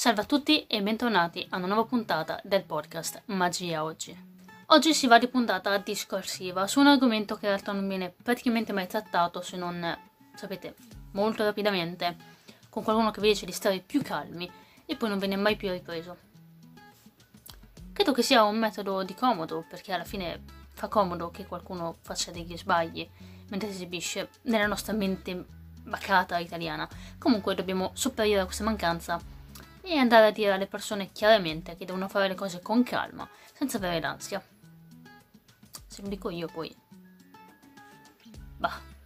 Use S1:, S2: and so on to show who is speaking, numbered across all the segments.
S1: Salve a tutti e bentornati a una nuova puntata del podcast Magia Oggi. Oggi si va di puntata discorsiva su un argomento che in realtà non viene praticamente mai trattato se non, sapete, molto rapidamente, con qualcuno che vi dice di stare più calmi e poi non viene mai più ripreso. Credo che sia un metodo di comodo perché alla fine fa comodo che qualcuno faccia degli sbagli mentre si esibisce nella nostra mente bacata italiana. Comunque dobbiamo superare questa mancanza e andare a dire alle persone chiaramente che devono fare le cose con calma, senza avere l'ansia. Se lo dico io poi. Bah.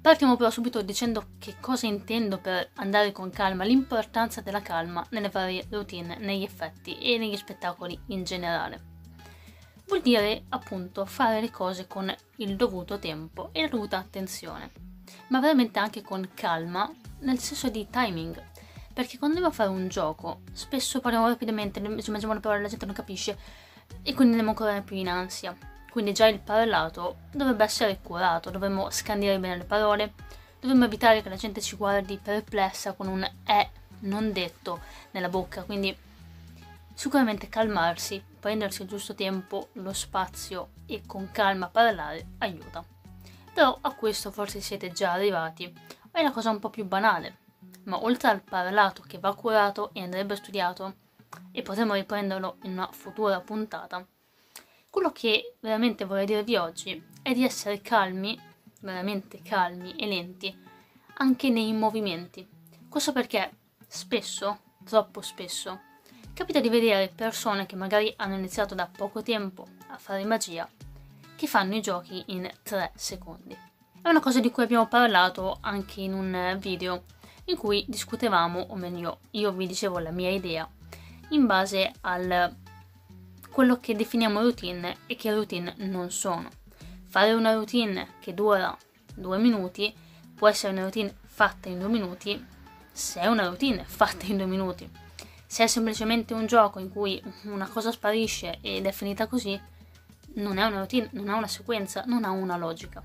S1: Partiamo però subito dicendo che cosa intendo per andare con calma, l'importanza della calma nelle varie routine, negli effetti e negli spettacoli in generale. Vuol dire appunto fare le cose con il dovuto tempo e la dovuta attenzione, ma veramente anche con calma, nel senso di timing, perché quando a fare un gioco, spesso parliamo rapidamente, ci mangiamo le parole, la gente non capisce e quindi andiamo ancora più in ansia. Quindi già il parlato dovrebbe essere curato, dovremmo scandire bene le parole, dovremmo evitare che la gente ci guardi perplessa con un è non detto nella bocca, quindi sicuramente calmarsi, prendersi il giusto tempo, lo spazio e con calma parlare aiuta. Però a questo forse siete già arrivati, è una cosa un po' più banale, ma oltre al parlato che va curato e andrebbe studiato, e potremo riprenderlo in una futura puntata, quello che veramente vorrei dirvi oggi è di essere calmi, veramente calmi e lenti, anche nei movimenti. Questo perché spesso, troppo spesso, capita di vedere persone che magari hanno iniziato da poco tempo a fare magia, che fanno i giochi in 3 secondi. È una cosa di cui abbiamo parlato anche in un video in cui discutevamo, o meglio, io vi dicevo la mia idea, in base a quello che definiamo routine e che routine non sono. Fare una routine che dura due minuti può essere una routine fatta in due minuti se è una routine fatta in due minuti. Se è semplicemente un gioco in cui una cosa sparisce ed è finita così, non è una routine, non ha una sequenza, non ha una logica.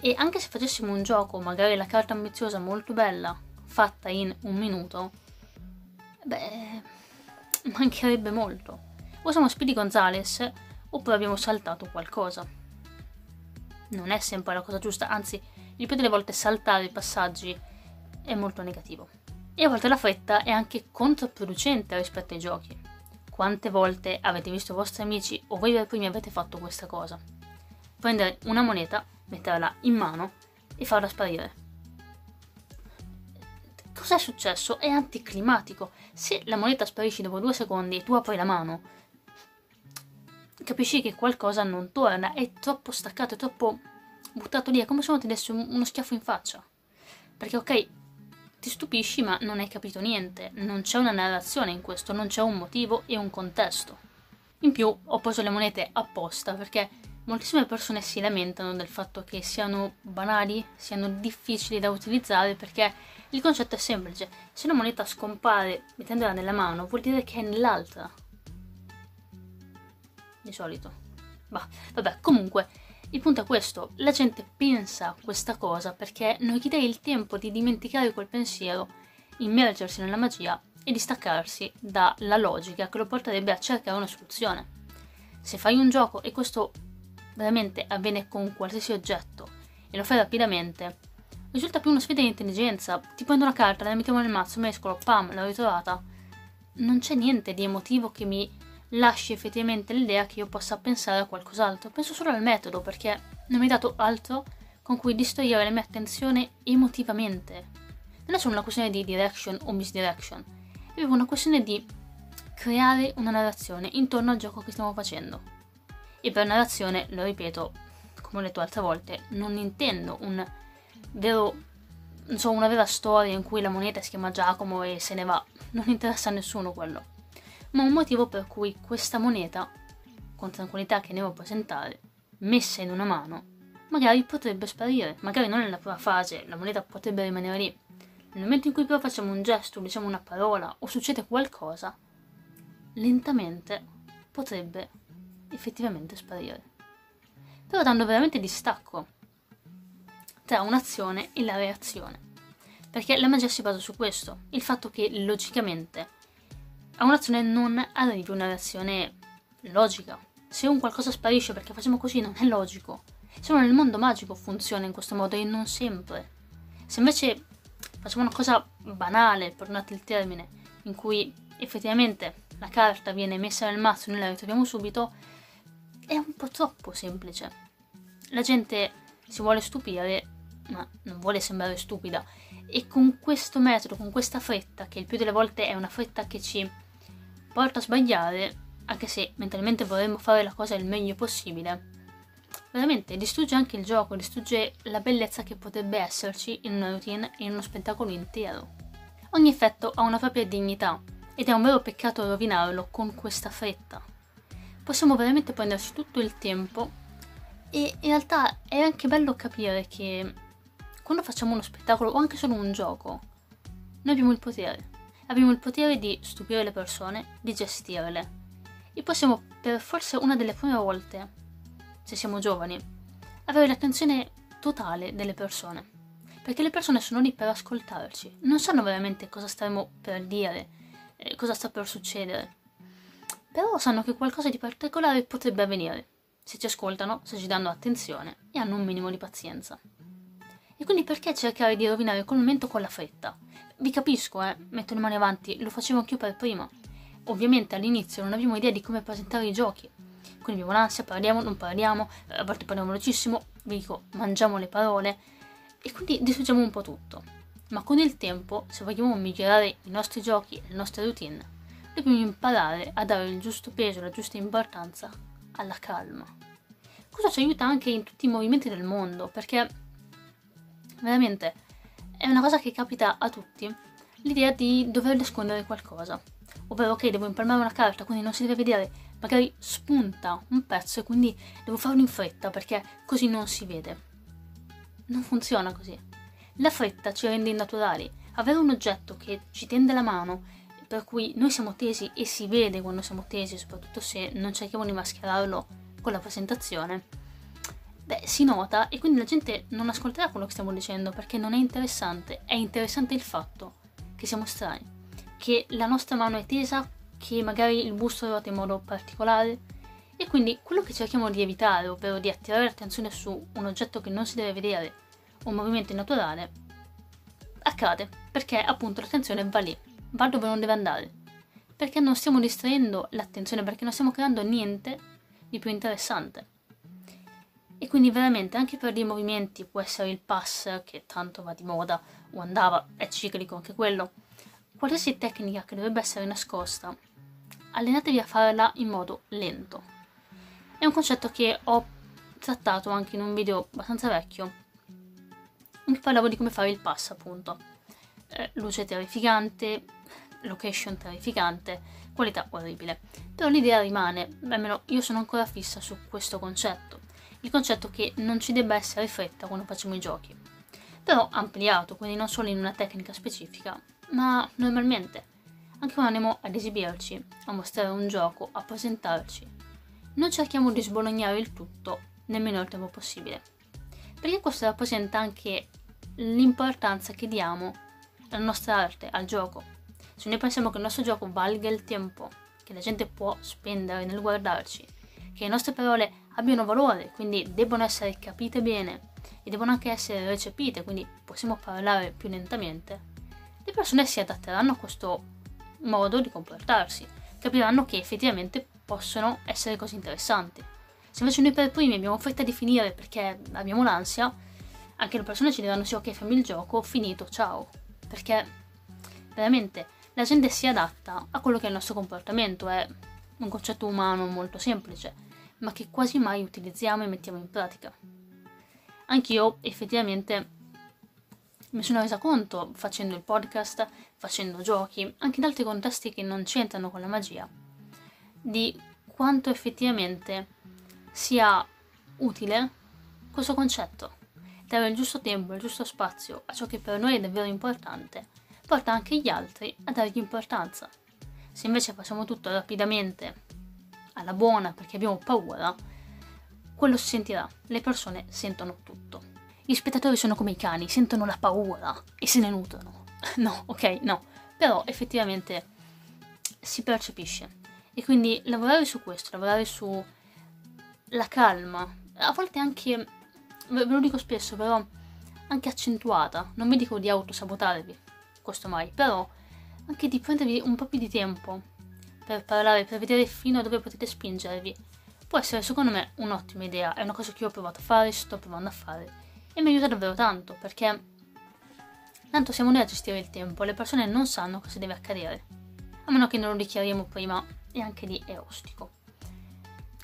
S1: E anche se facessimo un gioco, magari la carta ambiziosa molto bella, fatta in un minuto, beh, mancherebbe molto. O siamo Speedy Gonzales, oppure abbiamo saltato qualcosa. Non è sempre la cosa giusta, anzi, il più delle volte saltare i passaggi è molto negativo. E a volte la fretta è anche controproducente rispetto ai giochi. Quante volte avete visto i vostri amici o voi per primi avete fatto questa cosa? Prendere una moneta metterla in mano e farla sparire. Cos'è successo? È anticlimatico. Se la moneta sparisce dopo due secondi e tu apri la mano, capisci che qualcosa non torna, è troppo staccato, è troppo buttato lì, è come se uno ti desse uno schiaffo in faccia. Perché ok, ti stupisci ma non hai capito niente, non c'è una narrazione in questo, non c'è un motivo e un contesto. In più ho preso le monete apposta perché Moltissime persone si lamentano del fatto che siano banali, siano difficili da utilizzare perché il concetto è semplice. Se una moneta scompare mettendola nella mano vuol dire che è nell'altra. Di solito. Bah, vabbè, comunque, il punto è questo. La gente pensa questa cosa perché non gli dai il tempo di dimenticare quel pensiero, immergersi nella magia e distaccarsi dalla logica che lo porterebbe a cercare una soluzione. Se fai un gioco e questo veramente avviene con qualsiasi oggetto e lo fai rapidamente, risulta più una sfida di intelligenza. Ti prendo una carta, la mettiamo nel mazzo, mescolo, pam, l'ho ritrovata. Non c'è niente di emotivo che mi lasci effettivamente l'idea che io possa pensare a qualcos'altro. Penso solo al metodo perché non mi hai dato altro con cui distogliere la mia attenzione emotivamente. Non è solo una questione di direction o misdirection, è proprio una questione di creare una narrazione intorno al gioco che stiamo facendo. E per narrazione, lo ripeto, come ho detto altre volte, non intendo un vero, so, una vera storia in cui la moneta si chiama Giacomo e se ne va. Non interessa a nessuno quello. Ma un motivo per cui questa moneta, con tranquillità che ne devo presentare, messa in una mano, magari potrebbe sparire. Magari non nella prima fase, la moneta potrebbe rimanere lì. Nel momento in cui però facciamo un gesto, diciamo una parola o succede qualcosa, lentamente potrebbe effettivamente sparire. Però dando veramente distacco tra un'azione e la reazione. Perché la magia si basa su questo, il fatto che logicamente a un'azione non arrivi una reazione logica. Se un qualcosa sparisce perché facciamo così non è logico. Solo nel mondo magico funziona in questo modo e non sempre. Se invece facciamo una cosa banale, perdonate il termine, in cui effettivamente la carta viene messa nel mazzo e noi la ritroviamo subito, è un po' troppo semplice. La gente si vuole stupire, ma non vuole sembrare stupida. E con questo metodo, con questa fretta, che il più delle volte è una fretta che ci porta a sbagliare, anche se mentalmente vorremmo fare la cosa il meglio possibile, veramente distrugge anche il gioco, distrugge la bellezza che potrebbe esserci in una routine e in uno spettacolo intero. Ogni effetto ha una propria dignità ed è un vero peccato rovinarlo con questa fretta. Possiamo veramente prenderci tutto il tempo e in realtà è anche bello capire che quando facciamo uno spettacolo o anche solo un gioco, noi abbiamo il potere. Abbiamo il potere di stupire le persone, di gestirle. E possiamo, per forse una delle prime volte, se siamo giovani, avere l'attenzione totale delle persone. Perché le persone sono lì per ascoltarci, non sanno veramente cosa stiamo per dire, eh, cosa sta per succedere. Però sanno che qualcosa di particolare potrebbe avvenire se ci ascoltano, se ci danno attenzione e hanno un minimo di pazienza. E quindi perché cercare di rovinare quel momento con la fretta? Vi capisco, eh, metto le mani avanti, lo facevo anch'io per prima. Ovviamente all'inizio non avevo idea di come presentare i giochi, quindi avevo l'ansia, parliamo, non parliamo, a volte parliamo velocissimo, vi dico, mangiamo le parole e quindi distruggiamo un po' tutto. Ma con il tempo, se vogliamo migliorare i nostri giochi e le nostre routine, dobbiamo imparare a dare il giusto peso, la giusta importanza alla calma. Questo ci aiuta anche in tutti i movimenti del mondo, perché veramente è una cosa che capita a tutti, l'idea di dover nascondere qualcosa. Ovvero, ok, devo impalmare una carta, quindi non si deve vedere, magari spunta un pezzo e quindi devo farlo in fretta perché così non si vede. Non funziona così. La fretta ci rende innaturali. Avere un oggetto che ci tende la mano per cui noi siamo tesi e si vede quando siamo tesi, soprattutto se non cerchiamo di mascherarlo con la presentazione, beh, si nota e quindi la gente non ascolterà quello che stiamo dicendo perché non è interessante. È interessante il fatto che siamo strani, che la nostra mano è tesa, che magari il busto è ruota in modo particolare. E quindi quello che cerchiamo di evitare, ovvero di attirare l'attenzione su un oggetto che non si deve vedere, un movimento innaturale, accade perché appunto l'attenzione va lì va dove non deve andare. Perché non stiamo distraendo l'attenzione, perché non stiamo creando niente di più interessante. E quindi veramente anche per dei movimenti può essere il pass che tanto va di moda o andava, è ciclico anche quello. Qualsiasi tecnica che dovrebbe essere nascosta, allenatevi a farla in modo lento. È un concetto che ho trattato anche in un video abbastanza vecchio in cui parlavo di come fare il pass appunto. Eh, luce terrificante, location terrificante, qualità orribile. Però l'idea rimane, almeno io sono ancora fissa su questo concetto, il concetto che non ci debba essere fretta quando facciamo i giochi. Però ampliato, quindi non solo in una tecnica specifica, ma normalmente, anche quando andiamo ad esibirci, a mostrare un gioco, a presentarci, non cerchiamo di sbolognare il tutto nel minor tempo possibile. Perché questo rappresenta anche l'importanza che diamo alla nostra arte, al gioco, se noi pensiamo che il nostro gioco valga il tempo che la gente può spendere nel guardarci, che le nostre parole abbiano valore, quindi debbano essere capite bene e devono anche essere recepite, quindi possiamo parlare più lentamente, le persone si adatteranno a questo modo di comportarsi, capiranno che effettivamente possono essere cose interessanti. Se invece noi per primi abbiamo fretta di finire perché abbiamo l'ansia, anche le persone ci diranno sì ok fammi il gioco, finito, ciao. Perché veramente la gente si adatta a quello che è il nostro comportamento, è un concetto umano molto semplice, ma che quasi mai utilizziamo e mettiamo in pratica. Anch'io effettivamente mi sono resa conto, facendo il podcast, facendo giochi, anche in altri contesti che non c'entrano con la magia, di quanto effettivamente sia utile questo concetto. Dare il giusto tempo, il giusto spazio a ciò che per noi è davvero importante porta anche gli altri a dargli importanza. Se invece facciamo tutto rapidamente, alla buona, perché abbiamo paura, quello si sentirà. Le persone sentono tutto. Gli spettatori sono come i cani, sentono la paura e se ne nutrono. No, ok, no. Però effettivamente si percepisce. E quindi lavorare su questo, lavorare su la calma, a volte anche, ve lo dico spesso, però anche accentuata, non vi dico di autosabotarvi, questo mai, però anche di prendervi un po' più di tempo per parlare, per vedere fino a dove potete spingervi, può essere secondo me un'ottima idea, è una cosa che io ho provato a fare, sto provando a fare e mi aiuta davvero tanto perché tanto siamo noi a gestire il tempo, le persone non sanno cosa deve accadere, a meno che non lo dichiariamo prima e anche lì è ostico.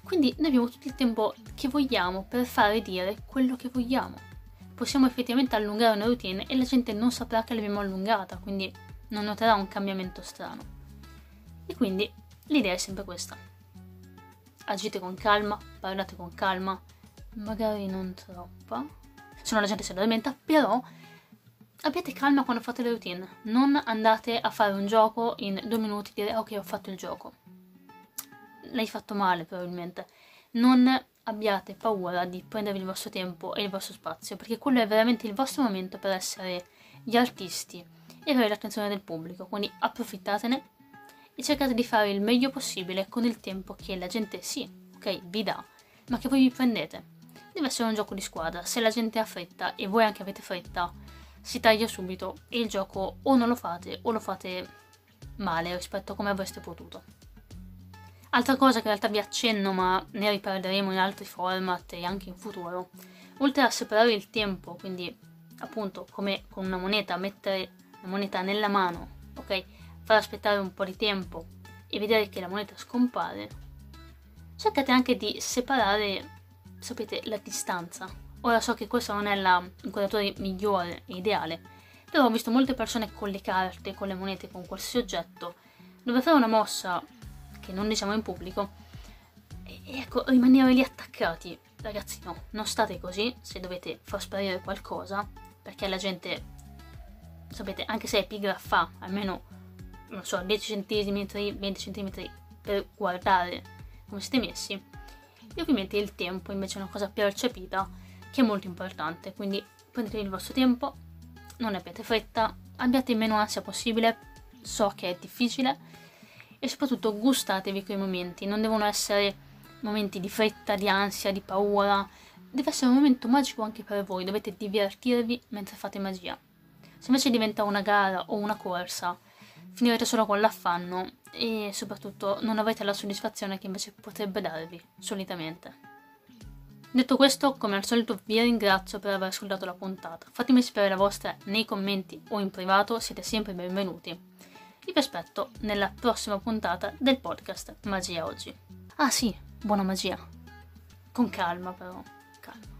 S1: Quindi noi abbiamo tutto il tempo che vogliamo per fare dire quello che vogliamo. Possiamo effettivamente allungare una routine e la gente non saprà che l'abbiamo allungata, quindi non noterà un cambiamento strano. E quindi l'idea è sempre questa. Agite con calma, parlate con calma, magari non troppa, se no la gente si addormenta, però abbiate calma quando fate le routine. Non andate a fare un gioco in due minuti e dire ok ho fatto il gioco l'hai fatto male probabilmente. Non abbiate paura di prendervi il vostro tempo e il vostro spazio, perché quello è veramente il vostro momento per essere gli artisti e avere l'attenzione del pubblico, quindi approfittatene e cercate di fare il meglio possibile con il tempo che la gente sì, ok, vi dà, ma che voi vi prendete. Deve essere un gioco di squadra, se la gente ha fretta e voi anche avete fretta, si taglia subito e il gioco o non lo fate o lo fate male rispetto a come avreste potuto. Altra cosa che in realtà vi accenno, ma ne riparleremo in altri format e anche in futuro, oltre a separare il tempo, quindi appunto come con una moneta, mettere la moneta nella mano, ok? Far aspettare un po' di tempo e vedere che la moneta scompare, cercate anche di separare, sapete, la distanza. Ora so che questo non è l'inquadratore migliore e ideale, però ho visto molte persone con le carte, con le monete, con qualsiasi oggetto, dove fare una mossa che non diciamo in pubblico, e, ecco, rimanere lì attaccati. Ragazzi, no, non state così se dovete far sparire qualcosa, perché la gente, sapete, anche se è pigra, fa almeno, non so, 10 cm, 20 cm per guardare come siete messi. E ovviamente il tempo invece è una cosa percepita che è molto importante, quindi prendetevi il vostro tempo, non abbiate fretta, abbiate meno ansia possibile, so che è difficile, e soprattutto gustatevi quei momenti, non devono essere momenti di fretta, di ansia, di paura, deve essere un momento magico anche per voi, dovete divertirvi mentre fate magia. Se invece diventa una gara o una corsa, finirete solo con l'affanno e soprattutto non avrete la soddisfazione che invece potrebbe darvi solitamente. Detto questo, come al solito vi ringrazio per aver ascoltato la puntata. Fatemi sapere la vostra nei commenti o in privato, siete sempre benvenuti vi aspetto nella prossima puntata del podcast Magia Oggi. Ah sì, buona magia. Con calma però, calma.